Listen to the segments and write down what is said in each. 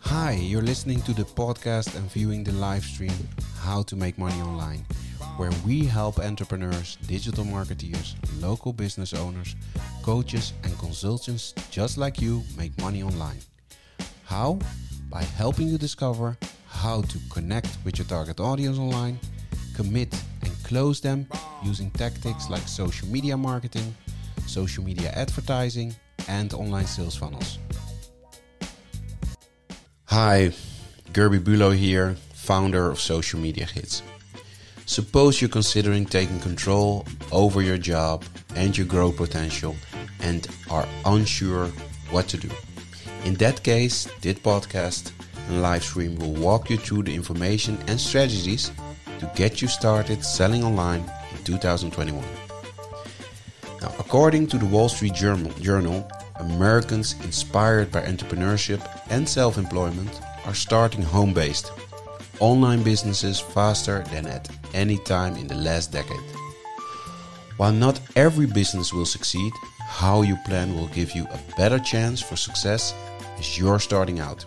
Hi, you're listening to the podcast and viewing the live stream How to Make Money Online, where we help entrepreneurs, digital marketeers, local business owners, coaches, and consultants just like you make money online. How? By helping you discover how to connect with your target audience online, commit and close them using tactics like social media marketing, social media advertising, and online sales funnels. Hi, Gerby Bulow here, founder of Social Media Hits. Suppose you're considering taking control over your job and your growth potential and are unsure what to do. In that case, this podcast and live stream will walk you through the information and strategies to get you started selling online in 2021. Now, according to the Wall Street Journal Americans inspired by entrepreneurship and self employment are starting home based online businesses faster than at any time in the last decade. While not every business will succeed, how you plan will give you a better chance for success as you're starting out.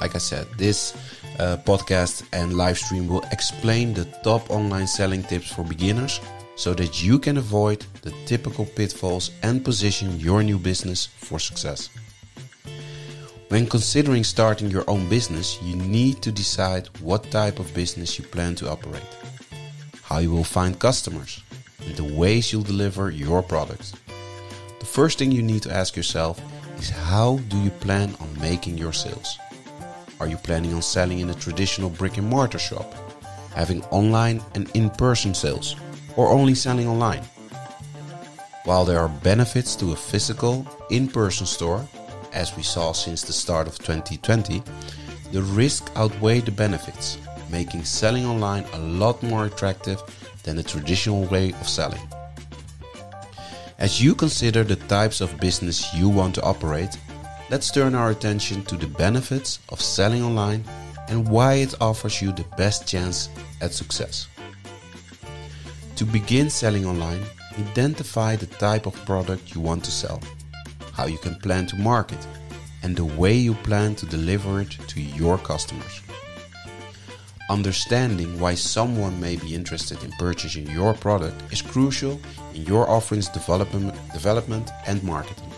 Like I said, this uh, podcast and live stream will explain the top online selling tips for beginners so that you can avoid the typical pitfalls and position your new business for success. When considering starting your own business, you need to decide what type of business you plan to operate, how you will find customers, and the ways you'll deliver your products. The first thing you need to ask yourself is how do you plan on making your sales? Are you planning on selling in a traditional brick and mortar shop, having online and in person sales? or only selling online. While there are benefits to a physical, in person store, as we saw since the start of 2020, the risk outweigh the benefits, making selling online a lot more attractive than the traditional way of selling. As you consider the types of business you want to operate, let's turn our attention to the benefits of selling online and why it offers you the best chance at success. To begin selling online, identify the type of product you want to sell, how you can plan to market, and the way you plan to deliver it to your customers. Understanding why someone may be interested in purchasing your product is crucial in your offerings development, and marketing.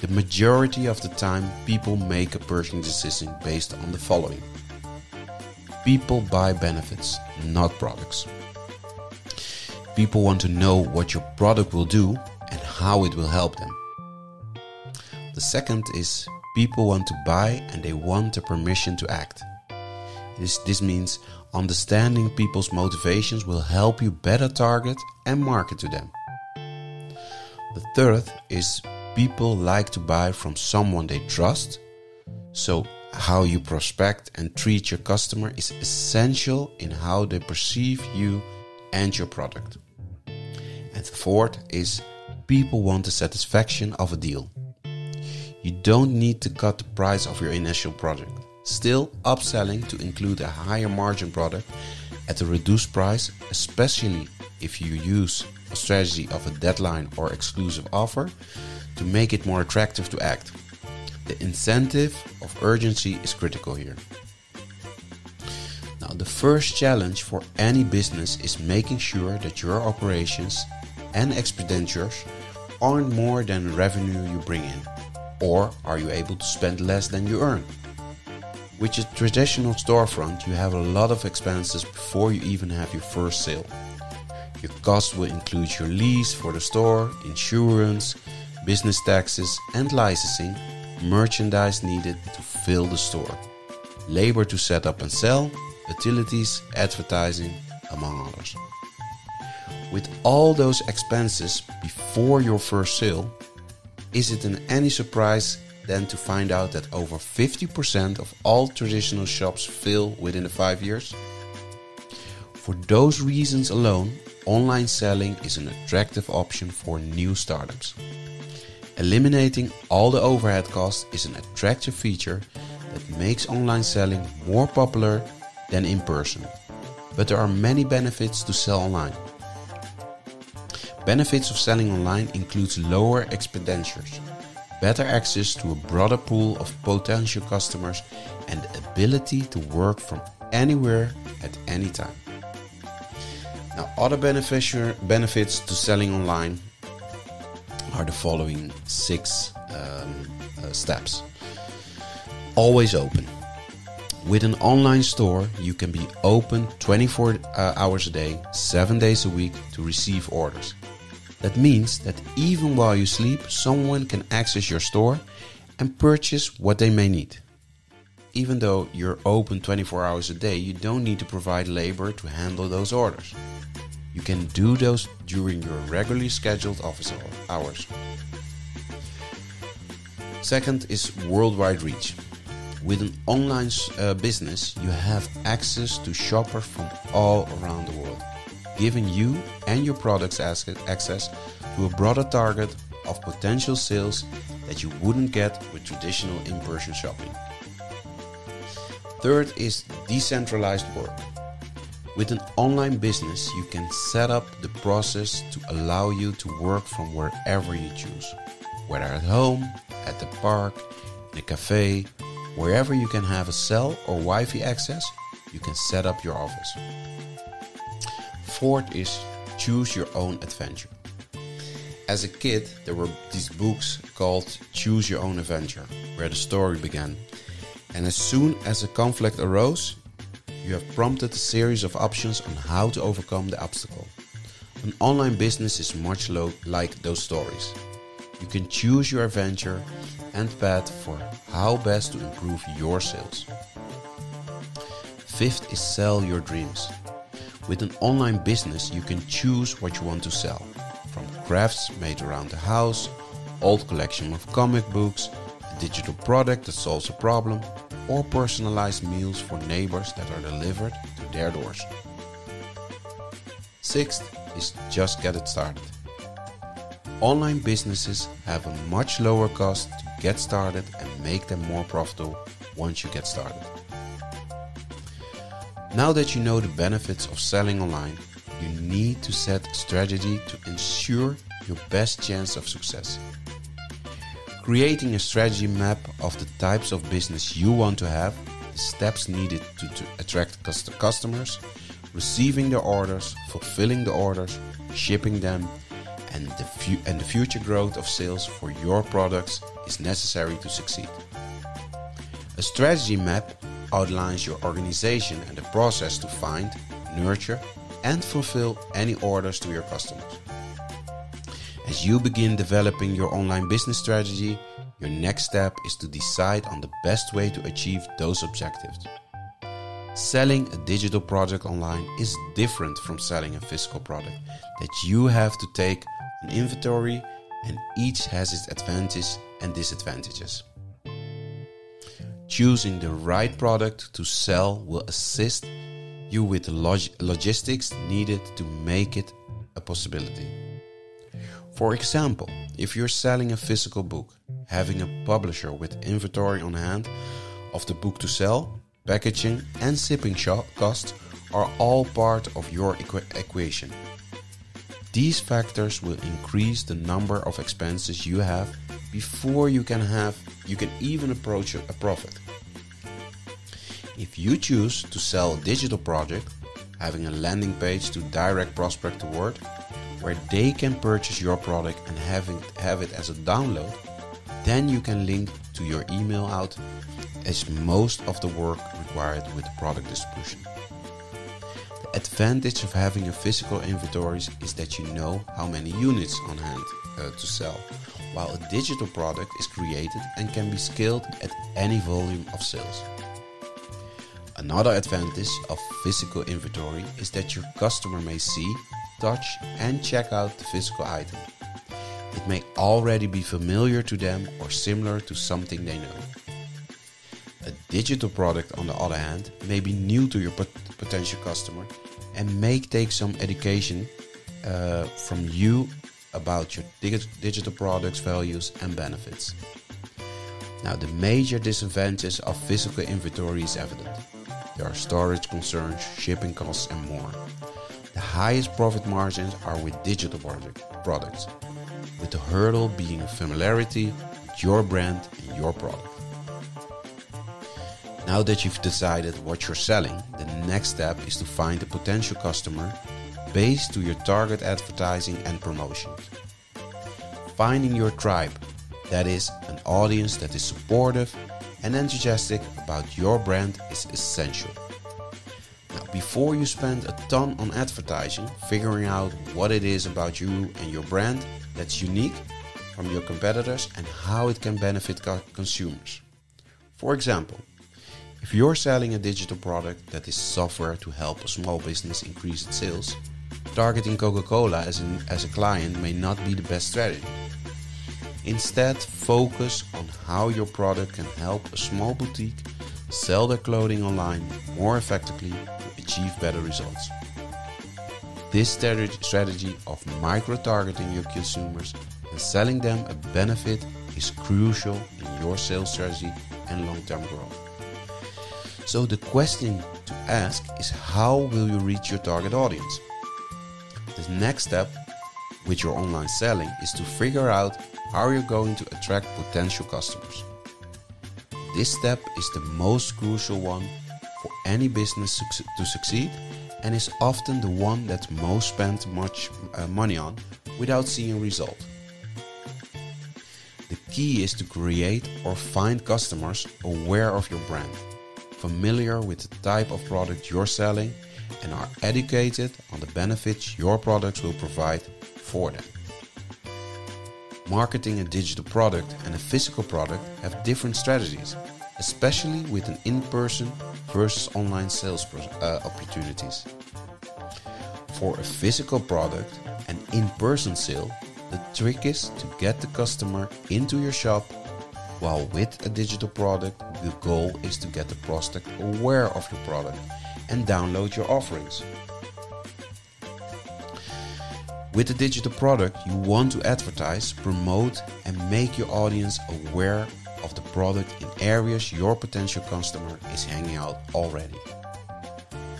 The majority of the time, people make a purchasing decision based on the following People buy benefits, not products. People want to know what your product will do and how it will help them. The second is people want to buy and they want the permission to act. This, this means understanding people's motivations will help you better target and market to them. The third is people like to buy from someone they trust. So, how you prospect and treat your customer is essential in how they perceive you and your product. And the fourth is people want the satisfaction of a deal. You don't need to cut the price of your initial product. Still, upselling to include a higher margin product at a reduced price, especially if you use a strategy of a deadline or exclusive offer to make it more attractive to act. The incentive of urgency is critical here. Now, the first challenge for any business is making sure that your operations and expenditures aren't more than the revenue you bring in? Or are you able to spend less than you earn? With a traditional storefront, you have a lot of expenses before you even have your first sale. Your costs will include your lease for the store, insurance, business taxes and licensing, merchandise needed to fill the store, labor to set up and sell, utilities, advertising, among others. With all those expenses before your first sale, is it an any surprise then to find out that over 50% of all traditional shops fail within the 5 years? For those reasons alone, online selling is an attractive option for new startups. Eliminating all the overhead costs is an attractive feature that makes online selling more popular than in person. But there are many benefits to sell online. Benefits of selling online includes lower expenditures. better access to a broader pool of potential customers, and the ability to work from anywhere at any time. Now, other benefits to selling online are the following six um, uh, steps. Always open. With an online store, you can be open 24 uh, hours a day, 7 days a week to receive orders. That means that even while you sleep, someone can access your store and purchase what they may need. Even though you're open 24 hours a day, you don't need to provide labor to handle those orders. You can do those during your regularly scheduled office hours. Second is worldwide reach. With an online uh, business, you have access to shoppers from all around the world, giving you and your products access to a broader target of potential sales that you wouldn't get with traditional in person shopping. Third is decentralized work. With an online business, you can set up the process to allow you to work from wherever you choose, whether at home, at the park, in a cafe, wherever you can have a cell or Wi Fi access, you can set up your office. Fourth is choose your own adventure. As a kid, there were these books called Choose Your Own Adventure, where the story began. And as soon as a conflict arose, you have prompted a series of options on how to overcome the obstacle. An online business is much like those stories. You can choose your adventure and path for how best to improve your sales. Fifth is sell your dreams. With an online business, you can choose what you want to sell from crafts made around the house, old collection of comic books, a digital product that solves a problem, or personalized meals for neighbors that are delivered to their doors. Sixth is just get it started. Online businesses have a much lower cost to get started and make them more profitable once you get started. Now that you know the benefits of selling online, you need to set a strategy to ensure your best chance of success creating a strategy map of the types of business you want to have, the steps needed to, to attract customers, receiving the orders, fulfilling the orders, shipping them, and the, fu- and the future growth of sales for your products is necessary to succeed. A strategy map outlines your organization and the process to find, nurture, and fulfill any orders to your customers. As you begin developing your online business strategy, your next step is to decide on the best way to achieve those objectives. Selling a digital product online is different from selling a physical product that you have to take an inventory and each has its advantages and disadvantages. Choosing the right product to sell will assist you with the log- logistics needed to make it a possibility. For example, if you're selling a physical book, having a publisher with inventory on hand of the book to sell, packaging, and shipping costs are all part of your equ- equation. These factors will increase the number of expenses you have before you can have you can even approach a profit. If you choose to sell a digital project, having a landing page to direct prospect toward where they can purchase your product and have it, have it as a download, then you can link to your email out as most of the work required with product distribution. Advantage of having a physical inventory is that you know how many units on hand uh, to sell, while a digital product is created and can be scaled at any volume of sales. Another advantage of physical inventory is that your customer may see touch and check out the physical item. It may already be familiar to them or similar to something they know. A digital product, on the other hand, may be new to your pot potential customer and may take some education uh, from you about your dig digital products, values, and benefits. Now, the major disadvantages of physical inventory is evident. There are storage concerns, shipping costs, and more. The highest profit margins are with digital product, products, with the hurdle being familiarity, about your brand and your product. Now that you've decided what you're selling, the next step is to find a potential customer based to your target advertising and promotion. Finding your tribe, that is, an audience that is supportive and enthusiastic about your brand, is essential. Now, before you spend a ton on advertising, figuring out what it is about you and your brand that's unique from your competitors and how it can benefit consumers. For example, if you're selling a digital product that is software to help a small business increase its sales, targeting Coca Cola as, as a client may not be the best strategy. Instead, focus on how your product can help a small boutique sell their clothing online more effectively to achieve better results. This strategy of micro targeting your consumers and selling them a benefit is crucial in your sales strategy and long term growth. So the question to ask is how will you reach your target audience? The next step with your online selling is to figure out how you're going to attract potential customers. This step is the most crucial one for any business to succeed and is often the one that most spend much uh, money on without seeing a result. The key is to create or find customers aware of your brand familiar with the type of product you're selling and are educated on the benefits your products will provide for them. Marketing a digital product and a physical product have different strategies, especially with an in person versus online sales uh, opportunities. For a physical product and in person sale, the trick is to get the customer into your shop while with a digital product, the goal is to get the prospect aware of your product and download your offerings. With a digital product, you want to advertise, promote, and make your audience aware of the product in areas your potential customer is hanging out already.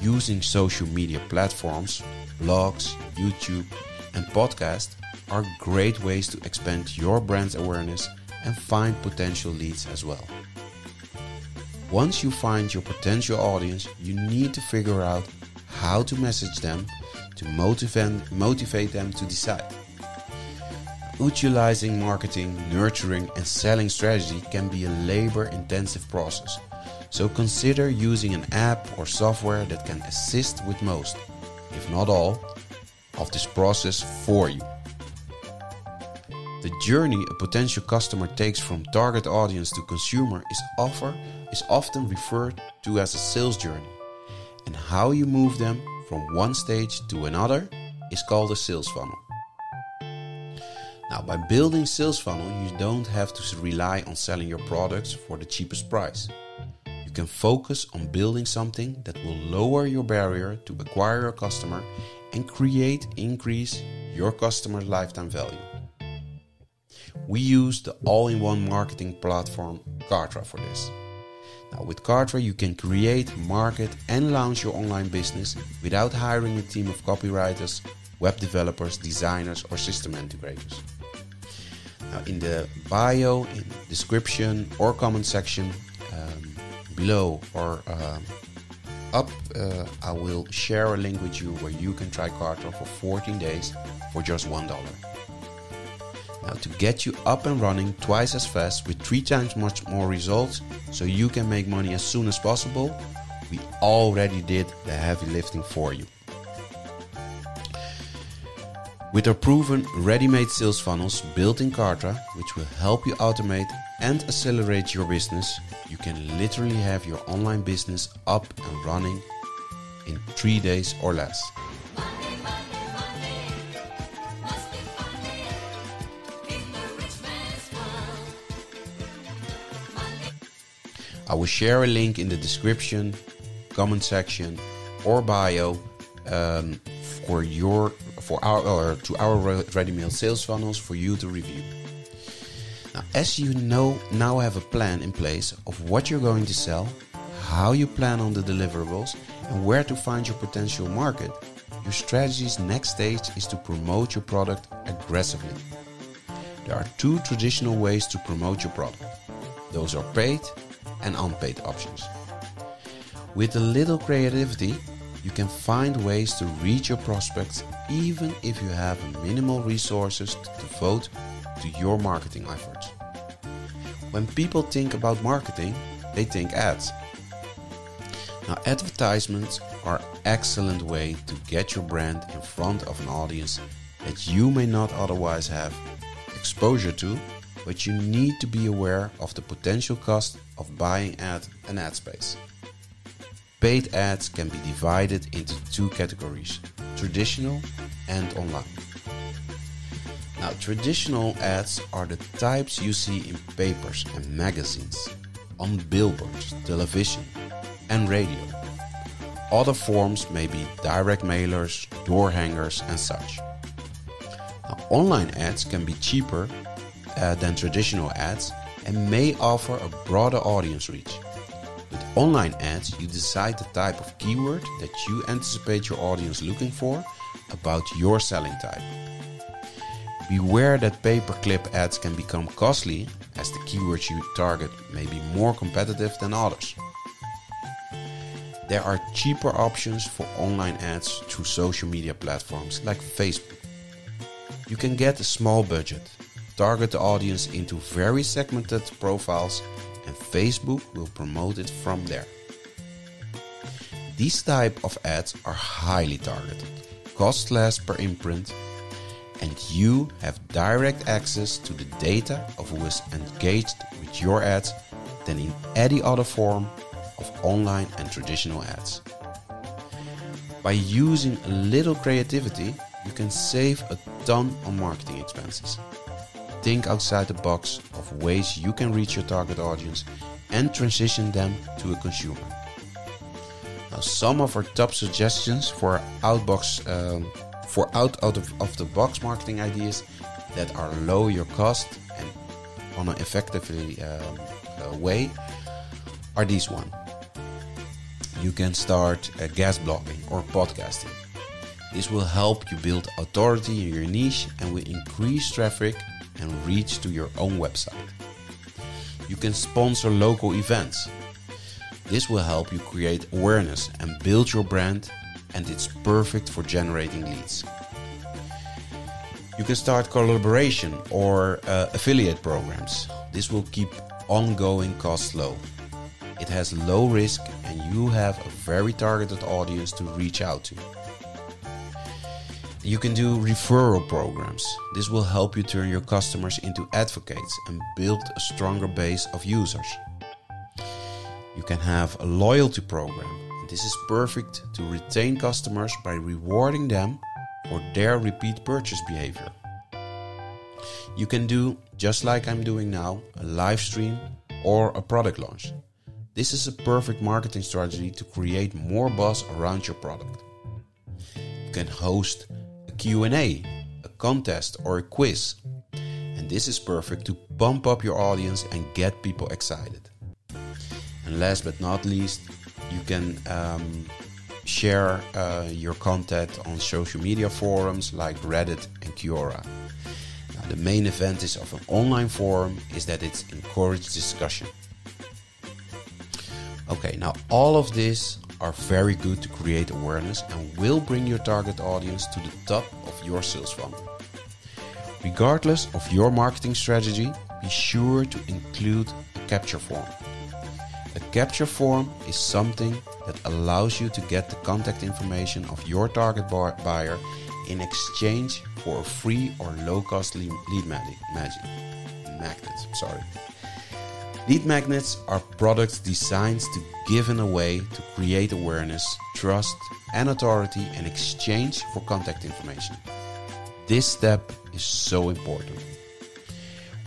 Using social media platforms, blogs, YouTube, and podcasts are great ways to expand your brand's awareness and find potential leads as well. Once you find your potential audience, you need to figure out how to message them to motivate, motivate them to decide. Utilizing marketing, nurturing, and selling strategy can be a labor intensive process, so consider using an app or software that can assist with most, if not all, of this process for you. The journey a potential customer takes from target audience to consumer is offer is often referred to as a sales journey. And how you move them from one stage to another is called a sales funnel. Now, by building sales funnel, you don't have to rely on selling your products for the cheapest price. You can focus on building something that will lower your barrier to acquire a customer and create increase your customer's lifetime value. We use the all-in-one marketing platform Kartra for this. Now with Kartra you can create, market and launch your online business without hiring a team of copywriters, web developers, designers or system integrators. Now in the bio, in description or comment section um, below or uh, up, uh, I will share a link with you where you can try Kartra for 14 days for just $1. Now to get you up and running twice as fast with three times much more results so you can make money as soon as possible, we already did the heavy lifting for you. With our proven ready-made sales funnels built in Kartra, which will help you automate and accelerate your business, you can literally have your online business up and running in 3 days or less. I will share a link in the description, comment section, or bio um, for your for our or to our ready-made sales funnels for you to review. Now, as you know, now have a plan in place of what you're going to sell, how you plan on the deliverables, and where to find your potential market. Your strategy's next stage is to promote your product aggressively. there are two traditional ways to promote your product. Those are paid and unpaid options. With a little creativity, you can find ways to reach your prospects even if you have minimal resources to devote to your marketing efforts. When people think about marketing, they think ads. Now, advertisements are excellent way to get your brand in front of an audience that you may not otherwise have exposure to, but you need to be aware of the potential cost of buying ad and ad space. Paid ads can be divided into two categories traditional and online. Now, traditional ads are the types you see in papers and magazines, on billboards, television, and radio. Other forms may be direct mailers, door hangers, and such. Now, online ads can be cheaper uh, than traditional ads and may offer a broader audience reach. With online ads, you decide the type of keyword that you anticipate your audience looking for about your selling type. Beware that pay-per-click ads can become costly as the keywords you target may be more competitive than others. There are cheaper options for online ads through social media platforms like Facebook. You can get a small budget, target the audience into very segmented profiles, and Facebook will promote it from there. These type of ads are highly targeted, cost less per imprint, and you have direct access to the data of who is engaged with your ads than in any other form of online and traditional ads. By using a little creativity, you can save a ton on marketing expenses. Think outside the box of ways you can reach your target audience and transition them to a consumer. Now, some of our top suggestions for outbox um, for out, out of, of the box marketing ideas that are low your cost and on an effectively um, uh, way are these one. You can start a guest blogging or podcasting. This will help you build authority in your niche and will increase traffic and reach to your own website. You can sponsor local events. This will help you create awareness and build your brand and it's perfect for generating leads. You can start collaboration or uh, affiliate programs. This will keep ongoing costs low. It has low risk and you have a very targeted audience to reach out to. You can do referral programs. This will help you turn your customers into advocates and build a stronger base of users. You can have a loyalty program this is perfect to retain customers by rewarding them for their repeat purchase behavior. You can do, just like I'm doing now, a live stream or a product launch. This is a perfect marketing strategy to create more buzz around your product. You can host Q&A, a contest or a quiz. And this is perfect to pump up your audience and get people excited. And last but not least, you can um, share uh, your content on social media forums like Reddit and Quora. Now, the main advantage of an online forum is that it encourages discussion. Okay, now all of this are very good to create awareness and will bring your target audience to the top of your sales funnel. Regardless of your marketing strategy, be sure to include a capture form. A capture form is something that allows you to get the contact information of your target buyer in exchange for a free or low cost lead magnet. Sorry. Lead magnets are products designed to given away to create awareness, trust, and authority in exchange for contact information. This step is so important.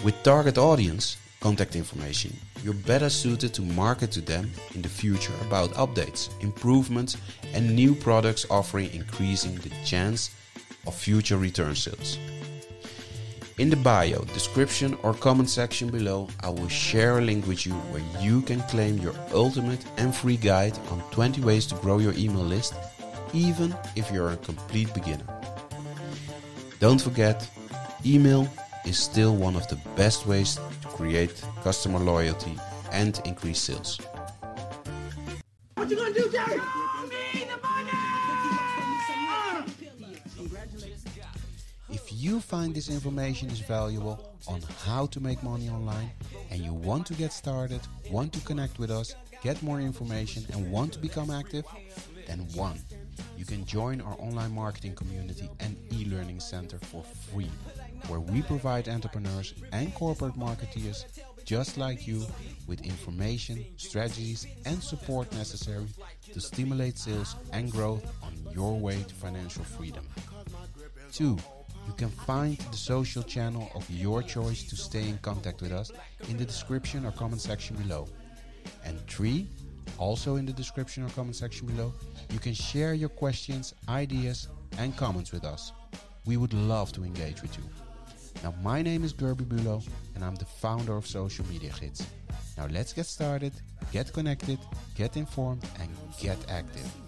With target audience, contact information, you're better suited to market to them in the future about updates, improvements, and new products offering increasing the chance of future return sales. In the bio, description, or comment section below, I will share a link with you where you can claim your ultimate and free guide on 20 ways to grow your email list, even if you're a complete beginner. Don't forget, email is still one of the best ways to create customer loyalty and increase sales. You find this information is valuable on how to make money online and you want to get started, want to connect with us, get more information and want to become active, then one, you can join our online marketing community and e-learning center for free, where we provide entrepreneurs and corporate marketeers just like you with information, strategies and support necessary to stimulate sales and growth on your way to financial freedom. 2. You can find the social channel of your choice to stay in contact with us in the description or comment section below. And 3. Also in the description or comment section below, you can share your questions, ideas and comments with us. We would love to engage with you. Now my name is Gerby Bulow and I'm the founder of Social Media Gids. Now let's get started, get connected, get informed and get active.